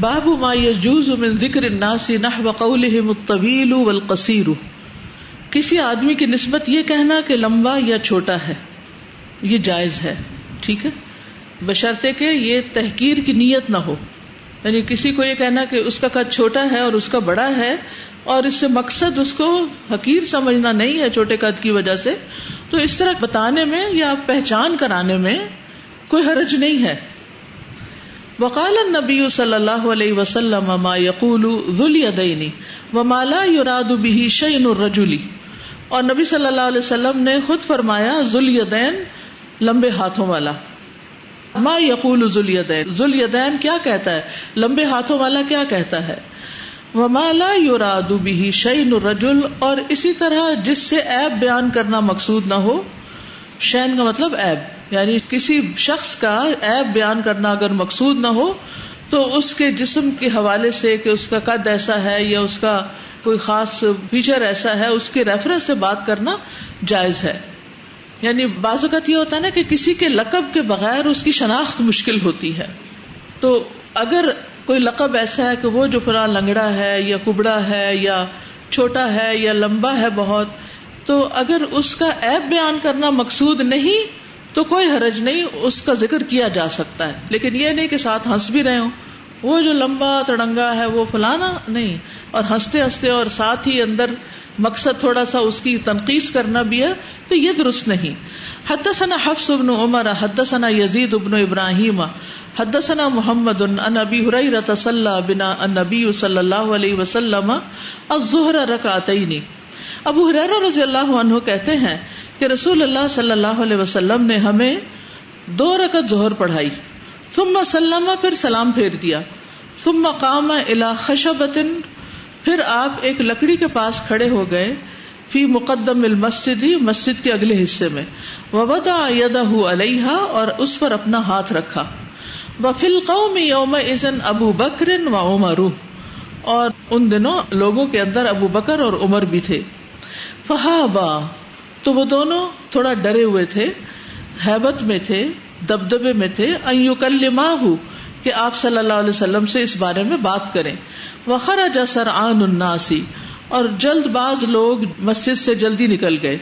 باب ما يجوز من ذکر الناس نحو قولهم الطويل والقصير کسی آدمی کی نسبت یہ کہنا کہ لمبا یا چھوٹا ہے، یہ جائز ہے، ٹھیک ہے؟ بشرطے کہ یہ تحقیر کی نیت نہ ہو۔ یعنی کسی کو یہ کہنا کہ اس کا قد چھوٹا ہے اور اس کا بڑا ہے اور اس سے مقصد اس کو حقیر سمجھنا نہیں ہے چھوٹے قد کی وجہ سے، تو اس طرح بتانے میں یا پہچان کرانے میں کوئی حرج نہیں ہے۔ وقال النبی صلی اللہ علیہ وسلم ما یقول ذل وما لا يراد به شيء الرجل. اور نبی صلی اللہ علیہ وسلم نے خود فرمایا ذل یدین لمبے ہاتھوں والا. ما یقول ذل یدین. ذل یدین کیا کہتا ہے؟ لمبے ہاتھوں والا کیا کہتا ہے؟ وما لا يراد به شيء الرجل. اور اسی طرح جس سے عیب بیان کرنا مقصود نہ ہو، شین کا مطلب عیب. یعنی کسی شخص کا ایب بیان کرنا اگر مقصود نہ ہو، تو اس کے جسم کے حوالے سے کہ اس کا قد ایسا ہے یا اس کا کوئی خاص فیچر ایسا ہے، اس کے ریفرنس سے بات کرنا جائز ہے۔ یعنی بعض اوقات یہ ہوتا ہے نا کہ کسی کے لقب کے بغیر اس کی شناخت مشکل ہوتی ہے۔ تو اگر کوئی لقب ایسا ہے کہ وہ جو فلاں لنگڑا ہے یا کبڑا ہے یا چھوٹا ہے یا لمبا ہے بہت، تو اگر اس کا ایپ بیان کرنا مقصود نہیں تو کوئی حرج نہیں، اس کا ذکر کیا جا سکتا ہے۔ لیکن یہ نہیں کہ ساتھ ہنس بھی رہے ہوں۔ وہ جو لمبا تڑنگا ہے، وہ فلانا نہیں۔ اور ہنستے ہنستے اور ساتھ ہی اندر مقصد تھوڑا سا اس کی تنقید کرنا بھی ہے، تو یہ درست نہیں۔ حد ثنا حفظ ابن عمر حد ثنا یزید ابن ابراہیم حد ثنا محمد ان ابی حریرۃ صلی بنا النبی صلی اللہ علیہ وسلم الظہر رکعتین۔ ابو حریر رضی اللہ عنہ کہتے ہیں کہ رسول اللہ صلی اللہ علیہ وسلم نے ہمیں دو رکت ظہر پڑھائی۔ ثم سلم، پھر سلام پھیر دیا۔ ثم قام الى خشبت پھر آپ ایک لکڑی کے پاس کھڑے ہو گئے۔ فی مقدم المسجد ہی مسجد کے اگلے حصے میں۔ وبدا یدہ علیہ اور اس پر اپنا ہاتھ رکھا۔ وفی القوم یوم اذن ابو بکر و عمر، اور ان دنوں لوگوں کے اندر ابو بکر اور عمر بھی تھے۔ فہابا تو وہ دونوں تھوڑا ڈرے ہوئے تھے، حیبت میں تھے، دبدبے میں تھے۔ ہوں کہ آپ صلی اللہ علیہ وسلم سے اس بارے میں بات کریں۔ سر آن اناسی اور جلد باز لوگ مسجد سے جلدی نکل گئے۔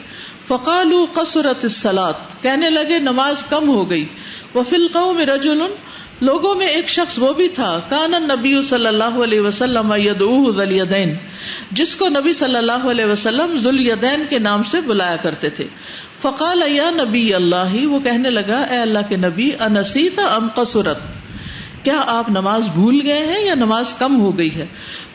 فقال قصرت السلات کہنے لگے نماز کم ہو گئی۔ وہ فلقوں میں لوگوں میں ایک شخص وہ بھی تھا، کان نبی صلی اللہ علیہ وسلم ذلیدین، جس کو نبی صلی اللہ علیہ وسلم ذلیدین کے نام سے بلایا کرتے تھے۔ فقال، یا نبی اللہ، وہ کہنے لگا، اے اللہ کے نبی، انسیت ام قصرت؟ کیا آپ نماز بھول گئے ہیں یا نماز کم ہو گئی ہے؟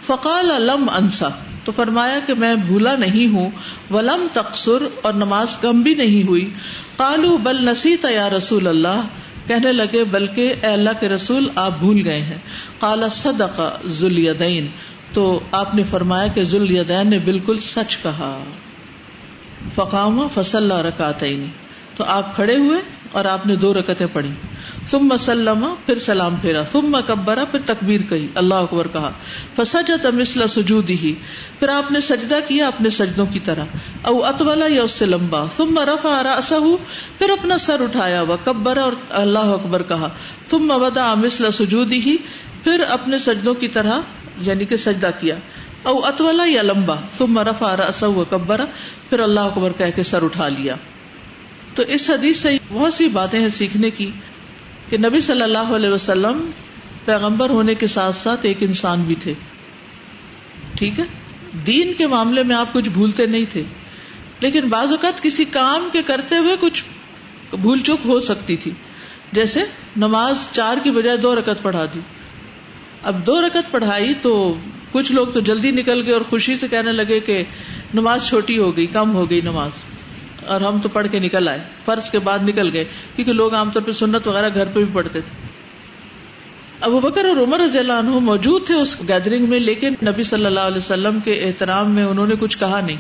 فقال، لم انسا تو فرمایا کہ میں بھولا نہیں ہوں، ولم تقصر، اور نماز کم بھی نہیں ہوئی۔ قالو بل نسیت یا رسول اللہ۔ کہنے لگے، بلکہ اے اللہ کے رسول، آپ بھول گئے ہیں۔ کالا صدقہ ذلیدین تو آپ نے فرمایا کہ ذلیدین نے بالکل سچ کہا۔ فقام فصل رکاتے تو آپ کھڑے ہوئے اور آپ نے دو رکتیں پڑھی۔ ثم سلم، پھر سلام پھیرا۔ ثم کبرا، پھر تکبیر کہی اللہ اکبر کہا۔ فسجد مثل سجودہ۔ پھر آپ نے سجدہ کیا اپنے سجدوں کی طرح۔ او اتولا یا اس سے لمبا۔ ثم رفع راسه پھر اپنا سر اٹھایا۔ وکبر اور اللہ اکبر کہا۔ ثم وضع مثل سجودہ، پھر اپنے سجدوں کی طرح یعنی کہ سجدہ کیا۔ او اتولا یا لمبا۔ ثم رفع راسه وکبر، پھر اللہ اکبر کہہ کے سر اٹھا لیا۔ تو اس حدیث سے بہت سی باتیں ہیں سیکھنے کی۔ کہ نبی صلی اللہ علیہ وسلم پیغمبر ہونے کے ساتھ ساتھ ایک انسان بھی تھے۔ ٹھیک ہے؟ دین کے معاملے میں آپ کچھ بھولتے نہیں تھے۔ لیکن بعض اوقات کسی کام کے کرتے ہوئے کچھ بھول چوک ہو سکتی تھی۔ جیسے نماز چار کی بجائے دو رکت پڑھا دی۔ اب دو رکت پڑھائی تو کچھ لوگ تو جلدی نکل گئے اور خوشی سے کہنے لگے کہ نماز چھوٹی ہو گئی، کم ہو گئی نماز۔ اور ہم تو پڑھ کے نکل آئے، فرض کے بعد نکل گئے، کیونکہ لوگ عام طور پہ سنت وغیرہ گھر پہ بھی پڑھتے تھے۔ ابو بکر اور عمر رضی اللہ عنہ موجود تھے اس گیدرنگ میں، لیکن نبی صلی اللہ علیہ وسلم کے احترام میں انہوں نے کچھ کہا نہیں۔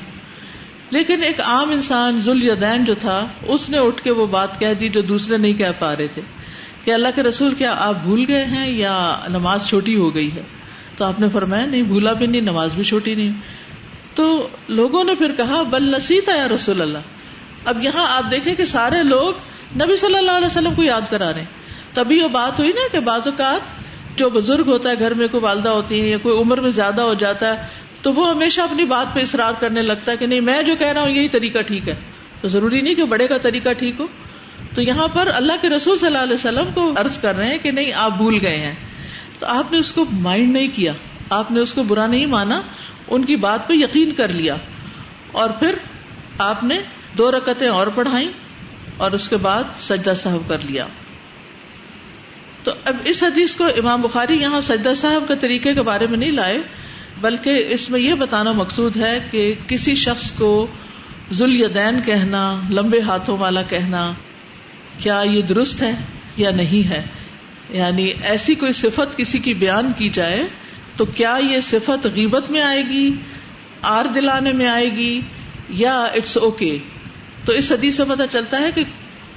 لیکن ایک عام انسان ذوالدین جو تھا، اس نے اٹھ کے وہ بات کہہ دی جو دوسرے نہیں کہہ پا رہے تھے، کہ اللہ کے رسول، کیا آپ بھول گئے ہیں یا نماز چھوٹی ہو گئی ہے؟ تو آپ نے فرمایا، نہیں، بھولا بھی نہیں، نماز بھی چھوٹی نہیں۔ تو لوگوں نے پھر کہا، بل نصیتا یا رسول اللہ۔ اب یہاں آپ دیکھیں کہ سارے لوگ نبی صلی اللہ علیہ وسلم کو یاد کرا رہے ہیں۔ تبھی وہ بات ہوئی نا کہ بعض اوقات جو بزرگ ہوتا ہے، گھر میں کوئی والدہ ہوتی ہے یا کوئی عمر میں زیادہ ہو جاتا ہے، تو وہ ہمیشہ اپنی بات پہ اصرار کرنے لگتا ہے کہ نہیں، میں جو کہہ رہا ہوں، یہی طریقہ ٹھیک ہے۔ تو ضروری نہیں کہ بڑے کا طریقہ ٹھیک ہو۔ تو یہاں پر اللہ کے رسول صلی اللہ علیہ وسلم کو عرض کر رہے ہیں کہ نہیں، آپ بھول گئے ہیں۔ تو آپ نے اس کو مائنڈ نہیں کیا۔ آپ نے اس کو برا نہیں مانا۔ ان کی بات پہ یقین کر لیا۔ اور پھر آپ نے دو رکتیں اور پڑھائی اور اس کے بعد سجدہ صاحب کر لیا تو اب اس حدیث کو امام بخاری یہاں سجدہ صاحب کے طریقے کے بارے میں نہیں لائے، بلکہ اس میں یہ بتانا مقصود ہے کہ کسی شخص کو ذلیدین کہنا، لمبے ہاتھوں والا کہنا، کیا یہ درست ہے یا نہیں ہے یعنی ایسی کوئی صفت کسی کی بیان کی جائے تو کیا یہ صفت غیبت میں آئے گی، آر دلانے میں آئے گی یا اٹس اوکے okay. تو اس حدیث سے پتا چلتا ہے کہ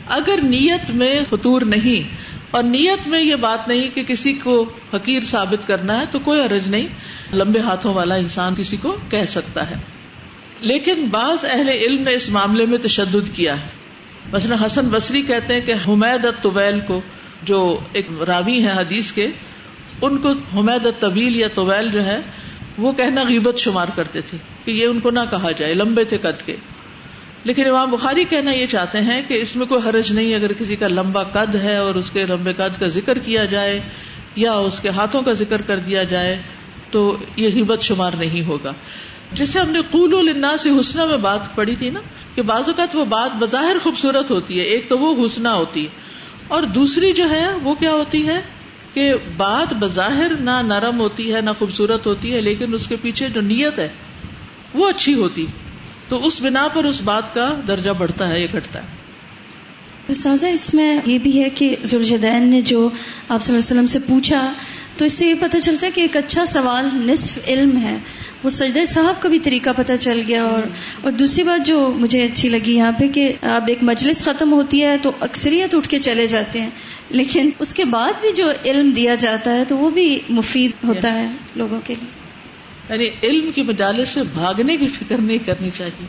اگر نیت میں فطور نہیں اور نیت میں یہ بات نہیں کہ کسی کو حقیر ثابت کرنا ہے تو کوئی عرض نہیں، لمبے ہاتھوں والا انسان کسی کو کہہ سکتا ہے۔ لیکن بعض اہل علم نے اس معاملے میں تشدد کیا ہے۔ مثلا حسن بصری کہتے ہیں کہ حمید طویل کو جو ایک راوی ہیں حدیث کے، ان کو حمید طویل یا طویل جو ہے، وہ کہنا غیبت شمار کرتے تھے کہ یہ ان کو نہ کہا جائے، لمبے تھے قد کے۔ لیکن امام بخاری کہنا یہ چاہتے ہیں کہ اس میں کوئی حرج نہیں اگر کسی کا لمبا قد ہے اور اس کے لمبے قد کا ذکر کیا جائے یا اس کے ہاتھوں کا ذکر کر دیا جائے تو یہ ہبت شمار نہیں ہوگا۔ جسے ہم نے قول النا سے حسنہ میں بات پڑھی تھی نا کہ بعض اوقات وہ بات بظاہر خوبصورت ہوتی ہے، ایک تو وہ حسنہ ہوتی ہے اور دوسری جو ہے وہ کیا ہوتی ہے کہ بات بظاہر نہ نرم ہوتی ہے، نہ خوبصورت ہوتی ہے، لیکن اس کے پیچھے جو نیت ہے وہ اچھی ہوتی۔ تو اس بنا پر اس بات کا درجہ بڑھتا ہے یا گھٹتا ہے؟ استاذہ، اس میں یہ بھی ہے کہ ذوالجدین نے جو آپ صلی اللہ علیہ وسلم سے پوچھا، تو اس سے یہ پتہ چلتا ہے کہ ایک اچھا سوال نصف علم ہے۔ وہ سجدہ صاحب کا بھی طریقہ پتہ چل گیا اور اور دوسری بات جو مجھے اچھی لگی یہاں پہ کہ اب ایک مجلس ختم ہوتی ہے تو اکثریت اٹھ کے چلے جاتے ہیں، لیکن اس کے بعد بھی جو علم دیا جاتا ہے تو وہ بھی مفید ہوتا ہے لوگوں کے لیے۔ یعنی علم کی مجالس سے بھاگنے کی فکر نہیں کرنی چاہیے۔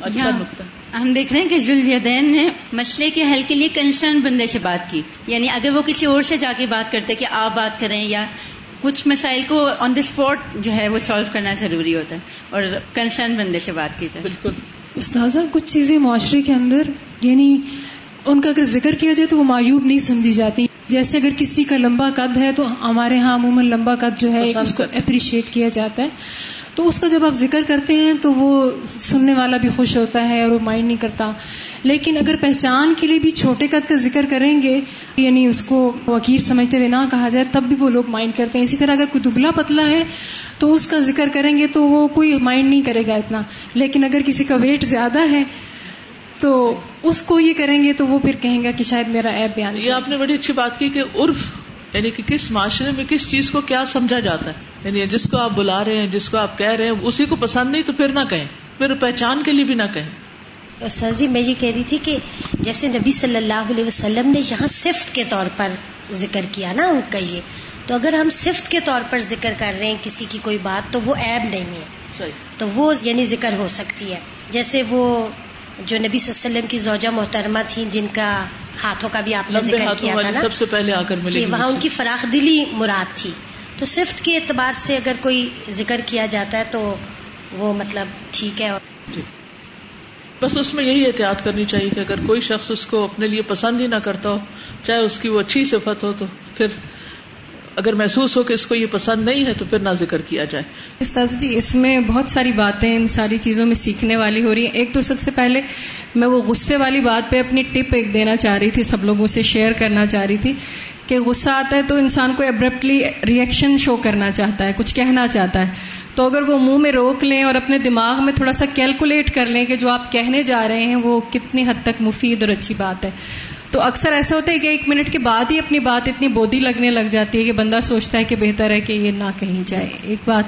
اچھا نقطہ۔ ہم دیکھ رہے ہیں کہ ذوالدین نے مسئلے کے حل کے لیے کنسرن بندے سے بات کی۔ یعنی اگر وہ کسی اور سے جا کے بات کرتے کہ آپ بات کریں یا کچھ مسائل کو آن دا اسپاٹ جو ہے وہ سالو کرنا ضروری ہوتا ہے اور کنسرن بندے سے بات کی جائے۔ بالکل۔ استاذہ کچھ چیزیں معاشرے کے اندر یعنی ان کا اگر ذکر کیا جائے تو وہ معیوب نہیں سمجھی جاتی۔ جیسے اگر کسی کا لمبا قد ہے تو ہمارے ہاں عموماً لمبا قد جو ہے اس کو اپریشیٹ کیا جاتا ہے۔ تو اس کا جب آپ ذکر کرتے ہیں تو وہ سننے والا بھی خوش ہوتا ہے اور وہ مائنڈ نہیں کرتا۔ لیکن اگر پہچان کے لیے بھی چھوٹے قد کا ذکر کریں گے یعنی اس کو وکیر سمجھتے ہوئے نہ کہا جائے تب بھی وہ لوگ مائنڈ کرتے ہیں۔ اسی طرح اگر کوئی دبلا پتلا ہے تو اس کا ذکر کریں گے تو وہ کوئی مائنڈ نہیں کرے گا اتنا۔ لیکن اگر کسی کا ویٹ زیادہ ہے تو اس کو یہ کریں گے تو وہ پھر کہیں گا کہ شاید میرا ایپ بیان یہ آپ نے بڑی اچھی بات کی کہ عرف یعنی کہ کس معاشرے میں کس چیز کو کیا سمجھا جاتا ہے؟ یعنی جس کو آپ بلا رہے ہیں جس کو آپ کہہ رہے ہیں اسی کو پسند نہیں تو پھر نہ کہیں۔ پھر پہچان کے لیے بھی نہ کہیں۔ استاذ جی میں یہ کہہ رہی تھی کہ جیسے نبی صلی اللہ علیہ وسلم نے یہاں صفت کے طور پر ذکر کیا نا ان کا یہ۔ تو اگر ہم صفت کے طور پر ذکر کر رہے ہیں کسی کی کوئی بات تو وہ عیب نہیں ہے۔ تو وہ یعنی ذکر ہو سکتی ہے۔ جیسے وہ جو نبی صلی اللہ علیہ وسلم کی زوجہ محترمہ تھی جن کا ہاتھوں کا بھی آپ نے ذکر کیا تھا نا سب سے پہلے آ کر کہ وہاں ان کی فراخ دلی مراد تھی۔ تو صفت کے اعتبار سے اگر کوئی ذکر کیا جاتا ہے تو وہ مطلب ٹھیک ہے جی۔ بس اس میں یہی احتیاط کرنی چاہیے کہ اگر کوئی شخص اس کو اپنے لیے پسند ہی نہ کرتا ہو چاہے اس کی وہ اچھی صفت ہو تو پھر اگر محسوس ہو کہ اس کو یہ پسند نہیں ہے تو پھر نہ ذکر کیا جائے۔ استاد جی اس میں بہت ساری باتیں ان ساری چیزوں میں سیکھنے والی ہو رہی ہیں۔ ایک تو سب سے پہلے میں وہ غصے والی بات پہ اپنی ٹپ ایک دینا چاہ رہی تھی، سب لوگوں سے شیئر کرنا چاہ رہی تھی کہ غصہ آتا ہے تو انسان کو ابرپٹلی ریئیکشن شو کرنا چاہتا ہے، کچھ کہنا چاہتا ہے۔ تو اگر وہ منہ میں روک لیں اور اپنے دماغ میں تھوڑا سا کیلکولیٹ کر لیں کہ جو آپ کہنے جا رہے ہیں وہ کتنی حد تک مفید اور اچھی بات ہے۔ تو اکثر ایسا ہوتا ہے کہ ایک منٹ کے بعد ہی اپنی بات اتنی بودی لگنے لگ جاتی ہے کہ بندہ سوچتا ہے کہ بہتر ہے کہ یہ نہ کہیں جائے۔ ایک بات۔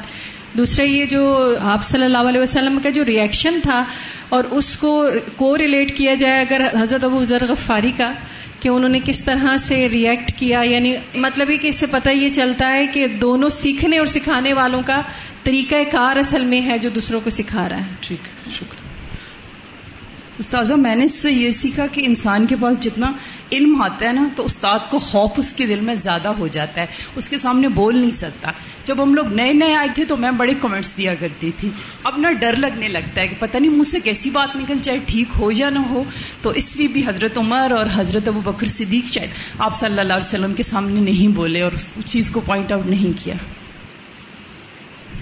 دوسرا یہ جو آپ صلی اللہ علیہ وسلم کا جو ریئیکشن تھا اور اس کو کو ریلیٹ کیا جائے اگر حضرت ابو ذر غفاری کا کہ انہوں نے کس طرح سے ریئیکٹ کیا یعنی مطلب یہ کہ اس سے پتہ یہ چلتا ہے کہ دونوں سیکھنے اور سکھانے والوں کا طریقہ کار اصل میں ہے جو دوسروں کو سکھا رہا ہے۔ ٹھیک ہے، شکریہ۔ استاذہ، میں نے اس سے یہ سیکھا کہ انسان کے پاس جتنا علم آتا ہے نا، تو استاد کو خوف اس کے دل میں زیادہ ہو جاتا ہے۔ اس کے سامنے بول نہیں سکتا۔ جب ہم لوگ نئے نئے آئے تھے تو میں بڑے کمنٹس دیا کرتی تھی۔ اب نہ ڈر لگنے لگتا ہے کہ پتہ نہیں مجھ سے کیسی بات نکل جائے ٹھیک ہو یا نہ ہو۔ تو اس لیے بھی حضرت عمر اور حضرت ابو بکر صدیق شاید آپ صلی اللہ علیہ وسلم کے سامنے نہیں بولے اور اس چیز کو پوائنٹ آؤٹ نہیں کیا۔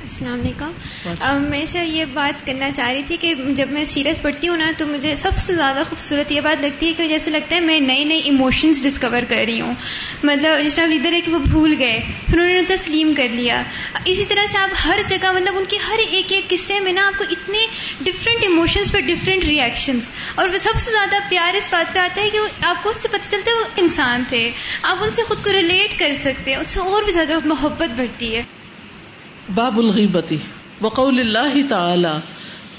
السلام علیکم۔ میں سے یہ بات کرنا چاہ رہی تھی کہ جب میں سیریس پڑھتی ہوں نا تو مجھے سب سے زیادہ خوبصورت یہ بات لگتی ہے کہ جیسے لگتا ہے میں نئے نئے ایموشنز ڈسکور کر رہی ہوں۔ مطلب جس طرح ادھر ہے کہ وہ بھول گئے پھر انہوں نے تسلیم کر لیا۔ اسی طرح سے آپ ہر جگہ مطلب ان کے ہر ایک ایک قصے میں نا آپ کو اتنے ڈفرینٹ ایموشنز پر ڈفرینٹ ریئیکشنز اور وہ سب سے زیادہ پیار اس بات پہ آتا ہے کہ آپ کو اس سے پتہ چلتا ہے وہ انسان تھے۔ آپ ان سے خود کو ریلیٹ کر سکتے ہیں اس سے اور بھی زیادہ محبت بڑھتی ہے۔ باب الغیبتی وقول اللہ تعالی،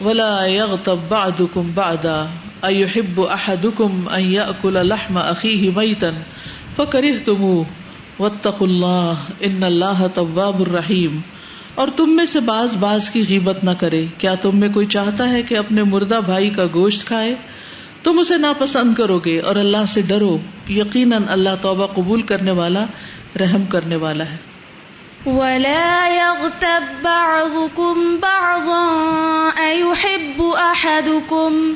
ولا يغتب بعضكم بعضا ايحب احدكم ان ياكل لحم اخيه ميتا فكرهتموه واتقوا الله ان الله تواب الرحيم اور تم میں سے باز باز کی غیبت نہ کرے. کیا تم میں کوئی چاہتا ہے کہ اپنے مردہ بھائی کا گوشت کھائے؟ تم اسے ناپسند کرو گے اور اللہ سے ڈرو. یقیناً اللہ توبہ قبول کرنے والا، رحم کرنے والا ہے. ولا يغتب بعضكم بعضا أيحب أحدكم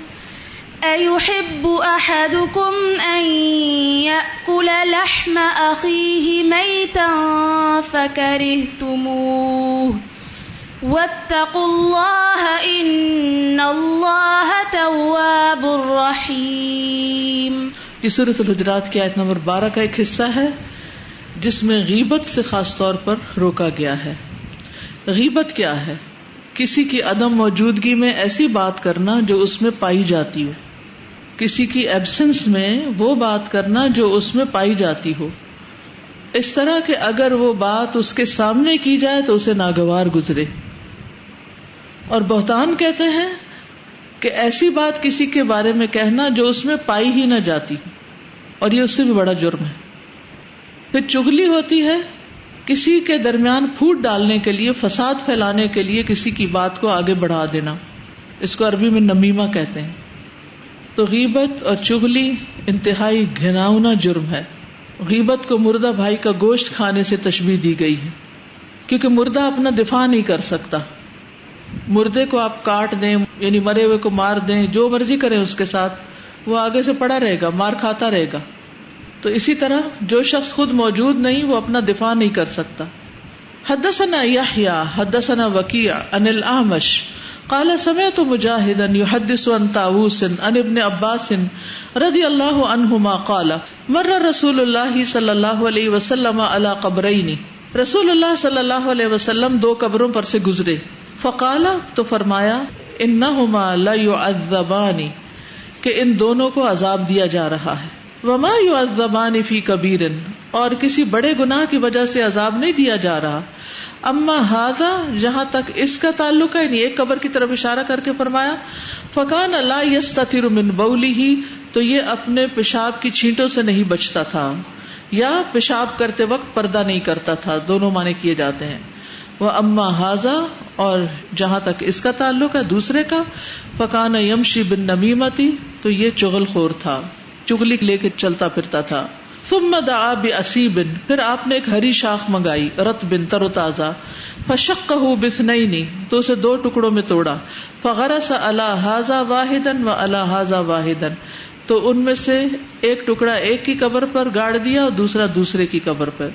أيحب أحدكم أن يأكل لحم أخيه ميتا فكرهتموه واتقوا الله إن الله تواب رحيم یہ سورة الحجرات کی آیت نمبر بارہ کا ایک حصہ ہے۔ جس میں غیبت سے خاص طور پر روکا گیا ہے۔ غیبت کیا ہے؟ کسی کی عدم موجودگی میں ایسی بات کرنا جو اس میں پائی جاتی ہو۔ کسی کی ایبسنس میں وہ بات کرنا جو اس میں پائی جاتی ہو۔ اس طرح کہ اگر وہ بات اس کے سامنے کی جائے تو اسے ناگوار گزرے۔ اور بہتان کہتے ہیں کہ ایسی بات کسی کے بارے میں کہنا جو اس میں پائی ہی نہ جاتی اور یہ اس سے بھی بڑا جرم ہے۔ پھر چگلی ہوتی ہے کسی کے درمیان پھوٹ ڈالنے کے لیے، فساد پھیلانے کے لیے کسی کی بات کو آگے بڑھا دینا۔ اس کو عربی میں نمیما کہتے ہیں۔ تو غیبت اور چگلی انتہائی گھناؤنا جرم ہے۔ غیبت کو مردہ بھائی کا گوشت کھانے سے تشبیح دی گئی ہے۔ کیونکہ مردہ اپنا دفاع نہیں کر سکتا۔ مردے کو آپ کاٹ دیں یعنی مرے ہوئے کو مار دیں، جو مرضی کریں اس کے ساتھ، وہ آگے سے پڑا رہے گا، مار کھاتا رہے گا۔ تو اسی طرح جو شخص خود موجود نہیں، وہ اپنا دفاع نہیں کر سکتا۔ حدثنا یحییٰ حدثنا وکیع ان الاعمش۔ قال، سمعت مجاہدا يحدث عن طاووس، عن ابن عباس رضی اللہ عنہما قال، مر رسول اللہ صلی اللہ علیہ وسلم على قبرین۔ رسول اللہ صلی اللہ علیہ وسلم دو قبروں پر سے گزرے۔ فقال، تو فرمایا، انہما لا يعذبان کہ ان دونوں کو عذاب دیا جا رہا ہے۔ وما یو فی کبیر اور کسی بڑے گناہ کی وجہ سے عذاب نہیں دیا جا رہا۔ اما ہاضا جہاں تک اس کا تعلق ہے یعنی ایک قبر کی طرف اشارہ کر کے فرمایا فقان اللہ یس من بولی ہی تو یہ اپنے پیشاب کی چھینٹوں سے نہیں بچتا تھا۔ یا پیشاب کرتے وقت پردہ نہیں کرتا تھا، دونوں معنی کیے جاتے ہیں۔ وہ اما ہاضا اور جہاں تک اس کا تعلق ہے، دوسرے کا فقان یمشی بن نمیمتی تو یہ چغل خور تھا۔ چگلی لے کے چلتا پھرتا تھا۔ ثم دعا بن پھر آپ نے ایک ہری شاخ منگائی رت بن تر و تازہ فشق بثنینی تو اسے دو ٹکڑوں میں توڑا۔ فغرس اللہ حاضا واحدن و اللہ حاضا واحدن تو ان میں سے ایک ٹکڑا ایک کی قبر پر گاڑ دیا اور دوسرا دوسرے کی قبر پر۔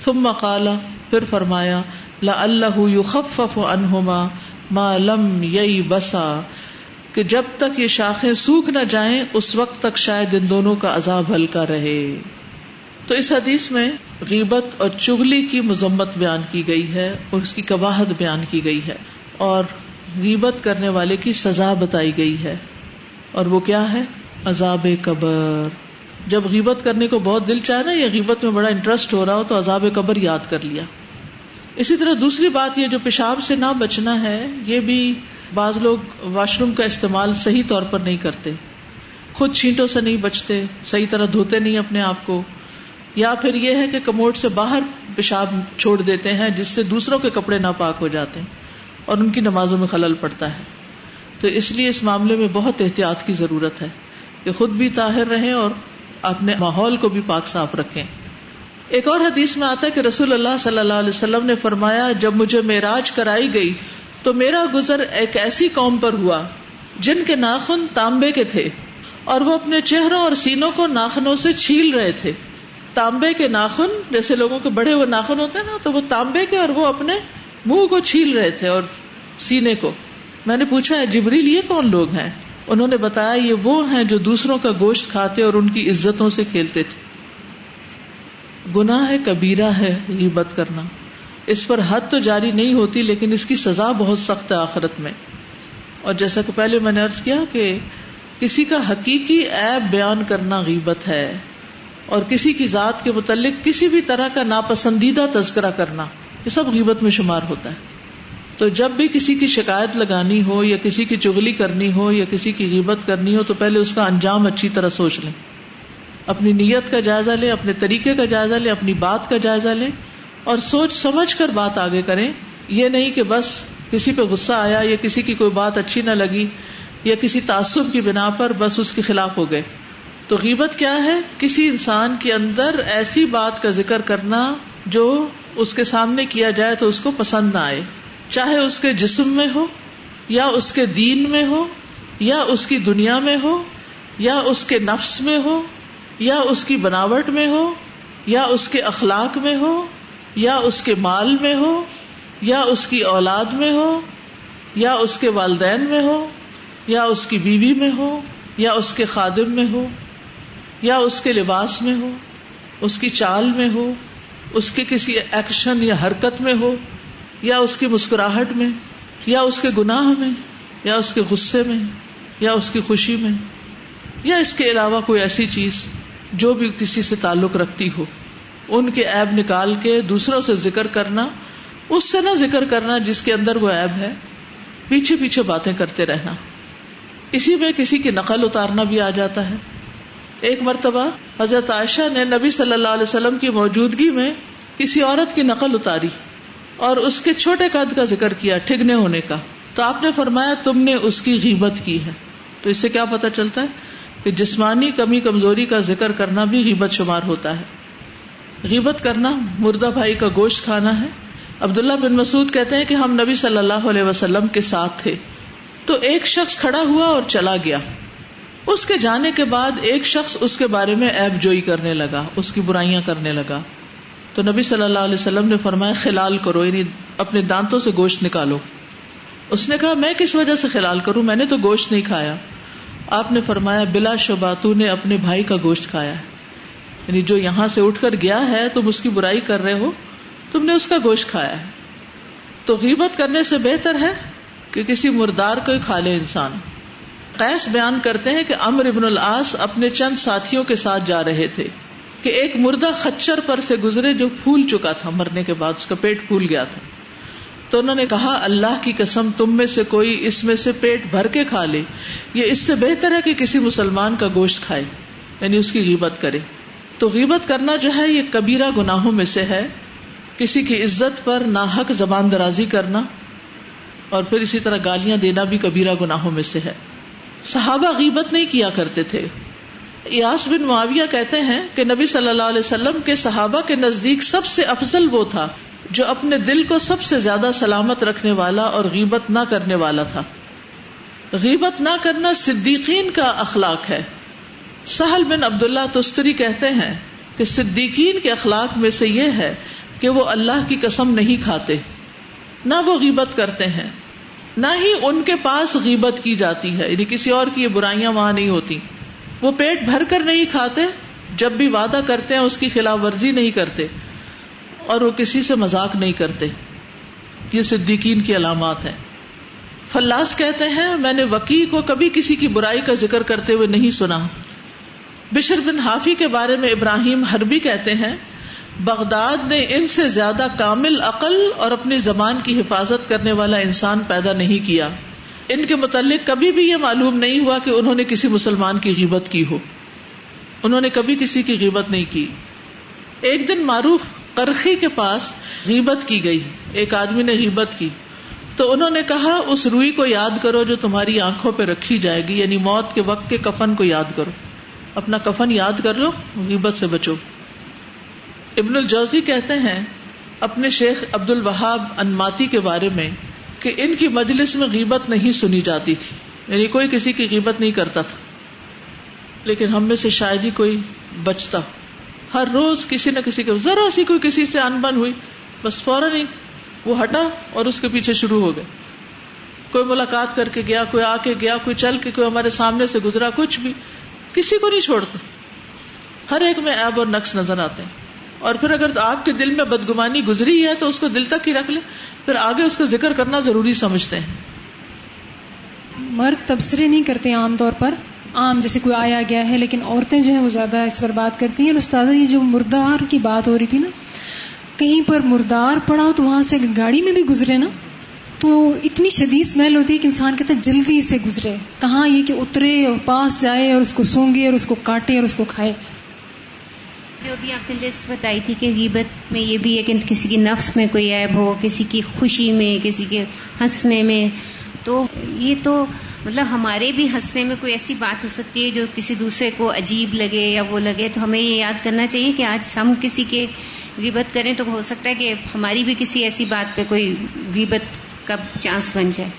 ثم قال، پھر فرمایا لا اللہ یخفف عنہما ما لم یئی بسا کہ جب تک یہ شاخیں سوکھ نہ جائیں، اس وقت تک شاید ان دونوں کا عذاب ہلکا رہے۔ تو اس حدیث میں غیبت اور چگلی کی مذمت بیان کی گئی ہے اور اس کی کباہت بیان کی گئی ہے اور غیبت کرنے والے کی سزا بتائی گئی ہے۔ اور وہ کیا ہے؟ عذاب قبر۔ جب غیبت کرنے کو بہت دل چاہے نا، یا غیبت میں بڑا انٹرسٹ ہو رہا ہو، تو عذاب قبر یاد کر لیا۔ اسی طرح دوسری بات یہ جو پیشاب سے نہ بچنا ہے، یہ بھی بعض لوگ واش روم کا استعمال صحیح طور پر نہیں کرتے۔ خود چھینٹوں سے نہیں بچتے، صحیح طرح دھوتے نہیں اپنے آپ کو۔ یا پھر یہ ہے کہ کموڈ سے باہر پیشاب چھوڑ دیتے ہیں جس سے دوسروں کے کپڑے ناپاک ہو جاتے ہیں اور ان کی نمازوں میں خلل پڑتا ہے۔ تو اس لیے اس معاملے میں بہت احتیاط کی ضرورت ہے کہ خود بھی طاہر رہیں اور اپنے ماحول کو بھی پاک صاف رکھیں۔ ایک اور حدیث میں آتا ہے کہ رسول اللہ صلی اللہ علیہ وسلم نے فرمایا، جب مجھے معراج کرائی گئی تو میرا گزر ایک ایسی قوم پر ہوا جن کے ناخن تانبے کے تھے اور وہ اپنے چہروں اور سینوں کو ناخنوں سے چھیل رہے تھے۔ تانبے کے ناخن، جیسے لوگوں کے بڑے ہوئے ناخن ہوتے ہیں نا، تو وہ تانبے کے اور وہ اپنے منہ کو چھیل رہے تھے اور سینے کو۔ میں نے پوچھا ہے جبریل، یہ کون لوگ ہیں؟ انہوں نے بتایا، یہ وہ ہیں جو دوسروں کا گوشت کھاتے اور ان کی عزتوں سے کھیلتے تھے۔ گناہ ہے کبیرہ ہے غیبت کرنا۔ اس پر حد تو جاری نہیں ہوتی، لیکن اس کی سزا بہت سخت ہے آخرت میں۔ اور جیسا کہ پہلے میں نے ارض کیا کہ کسی کا حقیقی ایب بیان کرنا غیبت ہے، اور کسی کی ذات کے متعلق کسی بھی طرح کا ناپسندیدہ تذکرہ کرنا، یہ سب غیبت میں شمار ہوتا ہے۔ تو جب بھی کسی کی شکایت لگانی ہو، یا کسی کی چگلی کرنی ہو، یا کسی کی غیبت کرنی ہو، تو پہلے اس کا انجام اچھی طرح سوچ لیں۔ اپنی نیت کا جائزہ لیں، اپنے طریقے کا جائزہ لیں، اپنی بات کا جائزہ لیں۔ اور سوچ سمجھ کر بات آگے کریں۔ یہ نہیں کہ بس کسی پہ غصہ آیا، یا کسی کی کوئی بات اچھی نہ لگی، یا کسی تعصب کی بنا پر بس اس کے خلاف ہو گئے۔ تو غیبت کیا ہے؟ کسی انسان کے اندر ایسی بات کا ذکر کرنا جو اس کے سامنے کیا جائے تو اس کو پسند نہ آئے۔ چاہے اس کے جسم میں ہو، یا اس کے دین میں ہو، یا اس کی دنیا میں ہو، یا اس کے نفس میں ہو، یا اس کی بناوٹ میں ہو، یا اس کے اخلاق میں ہو یا اس کے مال میں ہو یا اس کی اولاد میں ہو یا اس کے والدین میں ہو یا اس کی بیوی میں ہو یا اس کے خادم میں ہو یا اس کے لباس میں ہو اس کی چال میں ہو اس کے کسی ایکشن یا حرکت میں ہو یا اس کی مسکراہٹ میں یا اس کے گناہ میں یا اس کے غصے میں یا اس کی خوشی میں یا اس کے علاوہ کوئی ایسی چیز جو بھی کسی سے تعلق رکھتی ہو ان کے ایب نکال کے دوسروں سے ذکر کرنا، اس سے نہ ذکر کرنا جس کے اندر وہ ایب ہے، پیچھے پیچھے باتیں کرتے رہنا۔ اسی میں کسی کی نقل اتارنا بھی آ جاتا ہے۔ ایک مرتبہ حضرت عائشہ نے نبی صلی اللہ علیہ وسلم کی موجودگی میں کسی عورت کی نقل اتاری اور اس کے چھوٹے قد کا ذکر کیا ٹھگنے ہونے کا۔ تو آپ نے فرمایا، تم نے اس کی غیبت کی ہے۔ تو اس سے کیا پتا چلتا ہے کہ جسمانی کمی کمزوری کا ذکر کرنا بھی غیبت شمار ہوتا ہے۔ غیبت کرنا، مردہ بھائی کا گوشت کھانا ہے۔ عبداللہ بن مسعود کہتے ہیں کہ ہم نبی صلی اللہ علیہ وسلم کے ساتھ تھے۔ تو ایک شخص کھڑا ہوا اور چلا گیا۔ اس کے جانے کے بعد ایک شخص اس کے بارے میں ایب جوئی کرنے لگا، اس کی برائیاں کرنے لگا۔ تو نبی صلی اللہ علیہ وسلم نے فرمایا، خلال کرو یعنی اپنے دانتوں سے گوشت نکالو۔ اس نے کہا، میں کس وجہ سے خلال کروں؟ میں نے تو گوشت نہیں کھایا۔ آپ نے فرمایا، بلا شبہ تو نے اپنے بھائی کا گوشت کھایا۔ ہے یعنی جو یہاں سے اٹھ کر گیا ہے، تم اس کی برائی کر رہے ہو۔ تم نے اس کا گوشت کھایا ہے۔ تو غیبت کرنے سے بہتر ہے کہ کسی مردار کو کھا لے انسان۔ قیس بیان کرتے ہیں کہ امر ابن العاص اپنے چند ساتھیوں کے ساتھ جا رہے تھے کہ ایک مردہ خچر پر سے گزرے جو پھول چکا تھا۔ مرنے کے بعد اس کا پیٹ پھول گیا تھا۔ تو انہوں نے کہا، اللہ کی قسم، تم میں سے کوئی اس میں سے پیٹ بھر کے کھا لے۔ یہ اس سے بہتر ہے کہ کسی مسلمان کا گوشت کھائے یعنی اس کی غیبت کرے۔ تو غیبت کرنا جو ہے یہ کبیرہ گناہوں میں سے ہے۔ کسی کی عزت پر ناحق زبان درازی کرنا اور پھر اسی طرح گالیاں دینا بھی کبیرہ گناہوں میں سے ہے۔ صحابہ غیبت نہیں کیا کرتے تھے۔ یاس بن معاویہ کہتے ہیں کہ نبی صلی اللہ علیہ وسلم کے صحابہ کے نزدیک سب سے افضل وہ تھا جو اپنے دل کو سب سے زیادہ سلامت رکھنے والا اور غیبت نہ کرنے والا تھا۔ غیبت نہ کرنا صدیقین کا اخلاق ہے۔ سہل بن عبد اللہ تستری کہتے ہیں کہ صدیقین کے اخلاق میں سے یہ ہے کہ وہ اللہ کی قسم نہیں کھاتے، نہ وہ غیبت کرتے ہیں، نہ ہی ان کے پاس غیبت کی جاتی ہے یعنی کسی اور کی یہ برائیاں وہاں نہیں ہوتی۔ وہ پیٹ بھر کر نہیں کھاتے، جب بھی وعدہ کرتے ہیں اس کی خلاف ورزی نہیں کرتے اور وہ کسی سے مذاق نہیں کرتے۔ یہ صدیقین کی علامات ہیں۔ فلاس کہتے ہیں، میں نے وکی کو کبھی کسی کی برائی کا ذکر کرتے ہوئے نہیں سنا۔ بشر بن حافی کے بارے میں ابراہیم حربی کہتے ہیں، بغداد نے ان سے زیادہ کامل عقل اور اپنی زبان کی حفاظت کرنے والا انسان پیدا نہیں کیا۔ ان کے متعلق کبھی بھی یہ معلوم نہیں ہوا کہ انہوں نے کسی مسلمان کی غیبت کی ہو۔ انہوں نے کبھی کسی کی غیبت نہیں کی۔ ایک دن معروف کرخی کے پاس غیبت کی گئی۔ ایک آدمی نے غیبت کی۔ تو انہوں نے کہا، اس روئی کو یاد کرو جو تمہاری آنکھوں پہ رکھی جائے گی یعنی موت کے وقت کے کفن کو یاد کرو۔ اپنا کفن یاد کر لو، غیبت سے بچو۔ ابن الجوزی کہتے ہیں اپنے شیخ عبد الوہاب انماتی کے بارے میں کہ ان کی مجلس میں غیبت نہیں سنی جاتی تھی۔ یعنی کوئی کسی کی غیبت نہیں کرتا تھا۔ لیکن ہم میں سے شاید ہی کوئی بچتا ہر روز کسی نہ کسی کے ذرا سی کوئی کسی سے انبن ہوئی، بس فوراً ہی وہ ہٹا اور اس کے پیچھے شروع ہو گئے۔ کوئی ملاقات کر کے گیا، کوئی آ کے گیا، کوئی چل کے، کوئی ہمارے سامنے سے گزرا، کچھ بھی۔ کسی کو نہیں چھوڑتے۔ ہر ایک میں ایب اور نقص نظر آتے ہیں۔ اور پھر اگر آپ کے دل میں بدگمانی گزری ہے تو اس کو دل تک ہی رکھ لیں۔ پھر آگے اس کا ذکر کرنا ضروری سمجھتے ہیں۔ مرد تبصرے نہیں کرتے عام طور پر۔ عام جیسے کوئی آیا گیا ہے، لیکن عورتیں جو ہیں وہ زیادہ اس پر بات کرتی ہیں۔ استاد، یہ جو مردار کی بات ہو رہی تھی نا، کہیں پر مردار پڑا تو وہاں سے گاڑی میں بھی گزرے نا۔ تو اتنی شدید اسمیل ہوتی ہے کہ انسان کہتا ہے جلدی سے گزرے۔ کہاں یہ کہ اترے اور پاس جائے اور اس کو سونگے اور اس کو کاٹے اور اس کو کھائے؟ جو بھی آپ نے لسٹ بتائی تھی کہ غیبت میں یہ بھی ہے کہ کسی کی نفس میں کوئی عیب ہو، کسی کی خوشی میں، کسی کے ہنسنے میں۔ تو یہ تو مطلب ہمارے بھی ہنسنے میں کوئی ایسی بات ہو سکتی ہے جو کسی دوسرے کو عجیب لگے یا وہ لگے۔ تو ہمیں یہ یاد کرنا چاہیے کہ آج ہم کسی کے غیبت کریں تو ہو سکتا ہے کہ ہماری بھی کسی ایسی بات پہ کوئی غیبت کا چانس بن جائے۔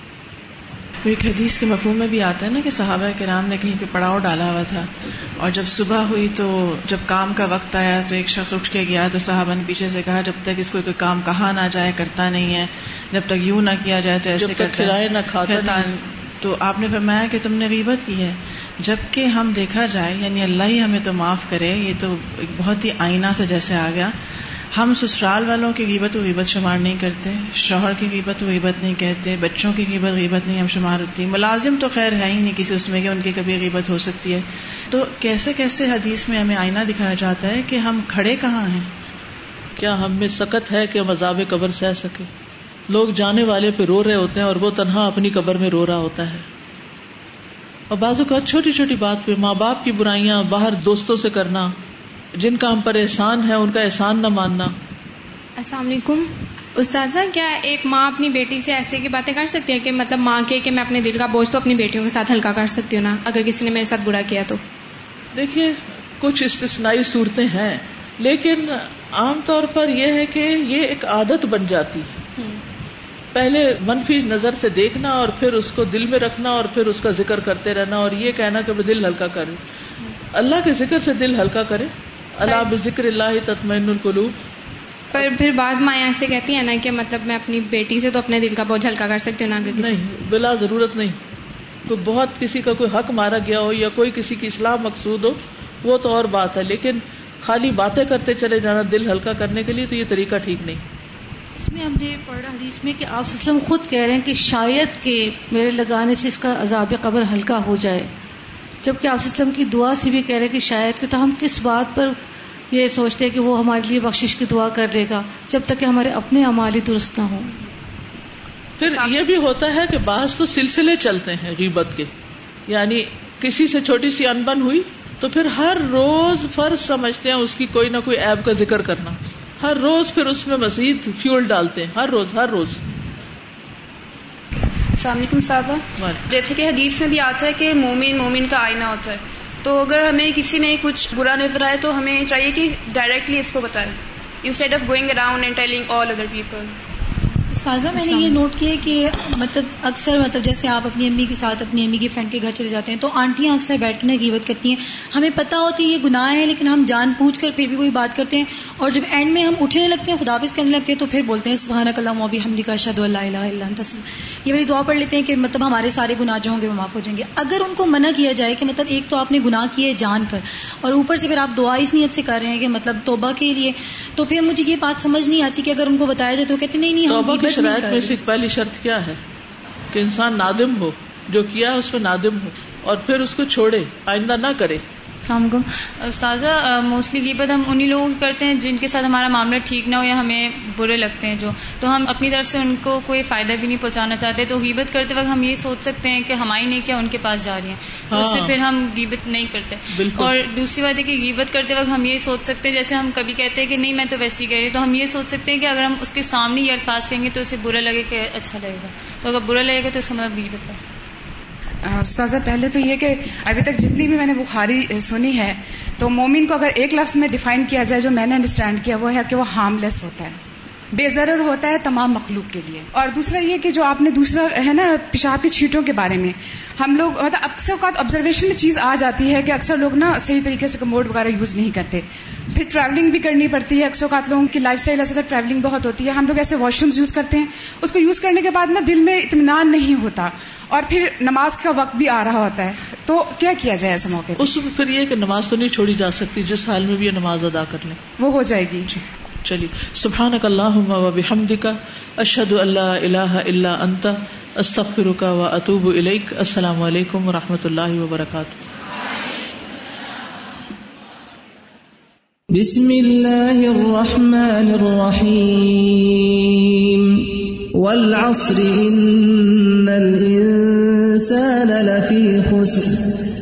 ایک حدیث کے مفہوم میں بھی آتا ہے نا کہ صحابہ کے رام نے کہیں پہ پڑاؤ ڈالا ہوا تھا اور جب صبح ہوئی تو جب کام کا وقت آیا تو ایک شخص اٹھ کے گیا تو صحابہ نے پیچھے سے کہا جب تک اس کو کوئی کام کہا نہ جائے کرتا نہیں ہے جب تک یوں نہ کیا جائے تو ایسے کرتا نہ کھاتا تو آپ نے فرمایا کہ تم نے غیبت کی ہے۔ جبکہ ہم دیکھا جائے یعنی اللہ ہی ہمیں تو معاف کرے، یہ تو ایک بہت ہی آئینہ سے جیسے آ گیا۔ ہم سسرال والوں کی غیبت و غیبت شمار نہیں کرتے، شوہر کی غیبت و غیبت نہیں کہتے، بچوں کی غیبت غیبت نہیں ہم شمار ہوتی۔ ملازم تو خیر ہے ہی نہیں کسی اس میں کہ ان کی کبھی غیبت ہو سکتی ہے۔ تو کیسے کیسے حدیث میں ہمیں آئینہ دکھایا جاتا ہے کہ ہم کھڑے کہاں ہیں؟ کیا ہم میں سکت ہے کہ مذاب قبر سہ سکے لوگ جانے والے پہ رو رہے ہوتے ہیں اور وہ تنہا اپنی قبر میں رو رہا ہوتا ہے۔ اور بازو کا چھوٹی چھوٹی بات پہ ماں باپ کی برائیاں باہر دوستوں سے کرنا جن کا ہم پر احسان ہے ان کا احسان نہ ماننا۔ السلام علیکم۔ استاذہ کیا ایک ماں اپنی بیٹی سے ایسے کی باتیں کر سکتی ہے کہ مطلب ماں کے کہ میں اپنے دل کا بوجھ تو اپنی بیٹیوں کے ساتھ ہلکا کر سکتی ہوں نا؟ اگر کسی نے میرے ساتھ برا کیا تو۔ دیکھیے کچھ استثنائی صورتیں ہیں لیکن عام طور پر یہ ہے کہ یہ ایک عادت بن جاتی ہے۔ پہلے منفی نظر سے دیکھنا اور پھر اس کو دل میں رکھنا اور پھر اس کا ذکر کرتے رہنا اور یہ کہنا کہ وہ دل ہلکا کرے۔ اللہ کے ذکر سے دل ہلکا کرے۔ اللہ بذکر اللہ تطمئن القلوب۔ پر پھر بعض مائیں ایسے کہتی ہیں نا کہ مطلب میں اپنی بیٹی سے تو اپنے دل کا بوجھ ہلکا کر سکتی ہوں نہیں بلا ضرورت نہیں۔ کوئی بہت کسی کا کوئی حق مارا گیا ہو یا کوئی کسی کی اصلاح مقصود ہو وہ تو اور بات ہے۔ لیکن خالی باتیں کرتے چلے جانا دل ہلکا کرنے کے لیے تو یہ طریقہ ٹھیک نہیں۔ اس میں ہم نے پڑھا حدیث میں کہ آپ وسلم خود کہہ رہے ہیں کہ شاید کہ میرے لگانے سے اس کا عذاب قبر ہلکا ہو جائے۔ جبکہ آپ وسلم کی دعا سے بھی کہہ رہے ہیں کہ شاید کہ تو ہم کس بات پر یہ سوچتے ہیں کہ وہ ہمارے لیے بخشش کی دعا کر دے گا جب تک کہ ہمارے اپنے امالی درست نہ ہوں۔ پھر یہ بھی ہوتا ہے کہ بعض تو سلسلے چلتے ہیں غیبت کے۔ یعنی کسی سے چھوٹی سی انبن ہوئی تو پھر ہر روز فرض سمجھتے ہیں اس کی کوئی نہ کوئی ایب کا ذکر کرنا۔ ہر روز پھر اس میں مزید فیول ڈالتے ہیں ہر روز ہر روز۔ السلام علیکم سادہ۔ جیسے کہ حدیث میں بھی آتا ہے کہ مومن مومن کا آئینہ ہوتا ہے۔ تو اگر ہمیں کسی نے کچھ برا نظر آئے تو ہمیں چاہیے کہ ڈائریکٹلی اس کو بتائے۔ Instead of going around and telling all other people سازا میں نے یہ نوٹ کیا کہ مطلب اکثر مطلب جیسے آپ اپنی امی کے ساتھ اپنی امی کی فرینڈ کے گھر چلے جاتے ہیں تو آنٹیاں اکثر بیٹھ کے نا غیبت کرتی ہیں۔ ہمیں پتا ہوتی ہے یہ گناہ ہے لیکن ہم جان پوچھ کر پھر بھی وہی بات کرتے ہیں۔ اور جب اینڈ میں ہم اٹھنے لگتے ہیں خدافظ کرنے لگتے ہیں تو پھر بولتے ہیں سبحان اللہ موبی حمدی کا شد اللہ الہ اللہ تسلم یہ والی دعا پڑھ لیتے ہیں کہ مطلب ہمارے سارے گناہ جو ہوں گے وہ معاف ہو جائیں گے۔ اگر ان کو منع کیا جائے کہ مطلب ایک تو آپ نے گناہ کیے جان کر اور اوپر سے پھر آپ دعا اس نیت سے کر رہے ہیں کہ مطلب توبہ کے لیے تو پھر مجھے یہ بات سمجھ نہیں آتی کہ اگر ان کو بتایا جائے تو کہتے نہیں نہیں ہم پہلی شرط کیا ہے؟ کہ انسان نادم ہو جو کیا اس پہ نادم ہو اور پھر اس کو چھوڑے آئندہ نہ کرے۔ السلام علیکم۔ استاذہ موسٹلی غیبت ہم انہی لوگوں کی کرتے ہیں جن کے ساتھ ہمارا معاملہ ٹھیک نہ ہو یا ہمیں برے لگتے ہیں جو۔ تو ہم اپنی طرف سے ان کو کوئی فائدہ بھی نہیں پہنچانا چاہتے تو غیبت کرتے وقت ہم یہ سوچ سکتے ہیں کہ ہماری نہیں کیا ان کے پاس جا رہی ہیں۔ تو اس سے ہاں۔ پھر ہم غیبت نہیں کرتے بالکل۔ اور دوسری بات ہے کہ غیبت کرتے وقت ہم یہ سوچ سکتے ہیں جیسے ہم کبھی کہتے ہیں کہ نہیں میں تو ویسی کہہ رہی ہوں تو ہم یہ سوچ سکتے ہیں کہ اگر ہم اس کے سامنے یہ الفاظ کہیں گے تو اسے برا لگے کہ اچھا لگے گا تو اگر برا لگے گا تو اس کا مطلب غیبت ہے استاذہ پہلے تو یہ کہ ابھی تک جتنی بھی میں نے بخاری سنی ہے تو مومن کو اگر ایک لفظ میں ڈیفائن کیا جائے جو میں نے انڈرسٹینڈ کیا وہ ہے کہ وہ ہارملیس ہوتا ہے بے ضرر ہوتا ہے تمام مخلوق کے لیے۔ اور دوسرا یہ کہ جو آپ نے دوسرا ہے نا پیشاب کی چھیٹوں کے بارے میں ہم لوگ مطلب اکثر اوقات آبزرویشن میں چیز آ جاتی ہے کہ اکثر لوگ نا صحیح طریقے سے کموڈ وغیرہ یوز نہیں کرتے۔ پھر ٹریولنگ بھی کرنی پڑتی ہے اکثر اوقات لوگوں کی لائف اسٹائل ایسا ٹریولنگ بہت ہوتی ہے۔ ہم لوگ ایسے واش رومز یوز کرتے ہیں۔ اس کو یوز کرنے کے بعد نا دل میں اطمینان نہیں ہوتا۔ اور پھر نماز کا وقت بھی آ رہا ہوتا ہے۔ تو کیا کیا جائے ایسے موقع اس میں پھر یہ کہ نماز تو نہیں چھوڑی جا سکتی جس حال میں بھی یہ نماز ادا کر لیں۔ وہ ہو جائے گی۔ چلیے سبحان کا اللہ و بحمد کا اشد اللہ اللہ اللہ انت استخر کا و اطوب الیک. السلام علیکم و رحمۃ اللہ وبرکاتہ. بسم الله الرحمن الرحيم والعصر إن الإنسان لفي خسر.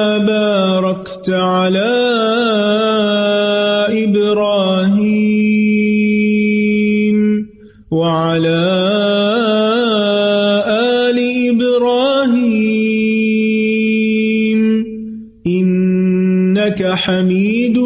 باركت على إبراهيم وعلى آل إبراهيم إنك حميد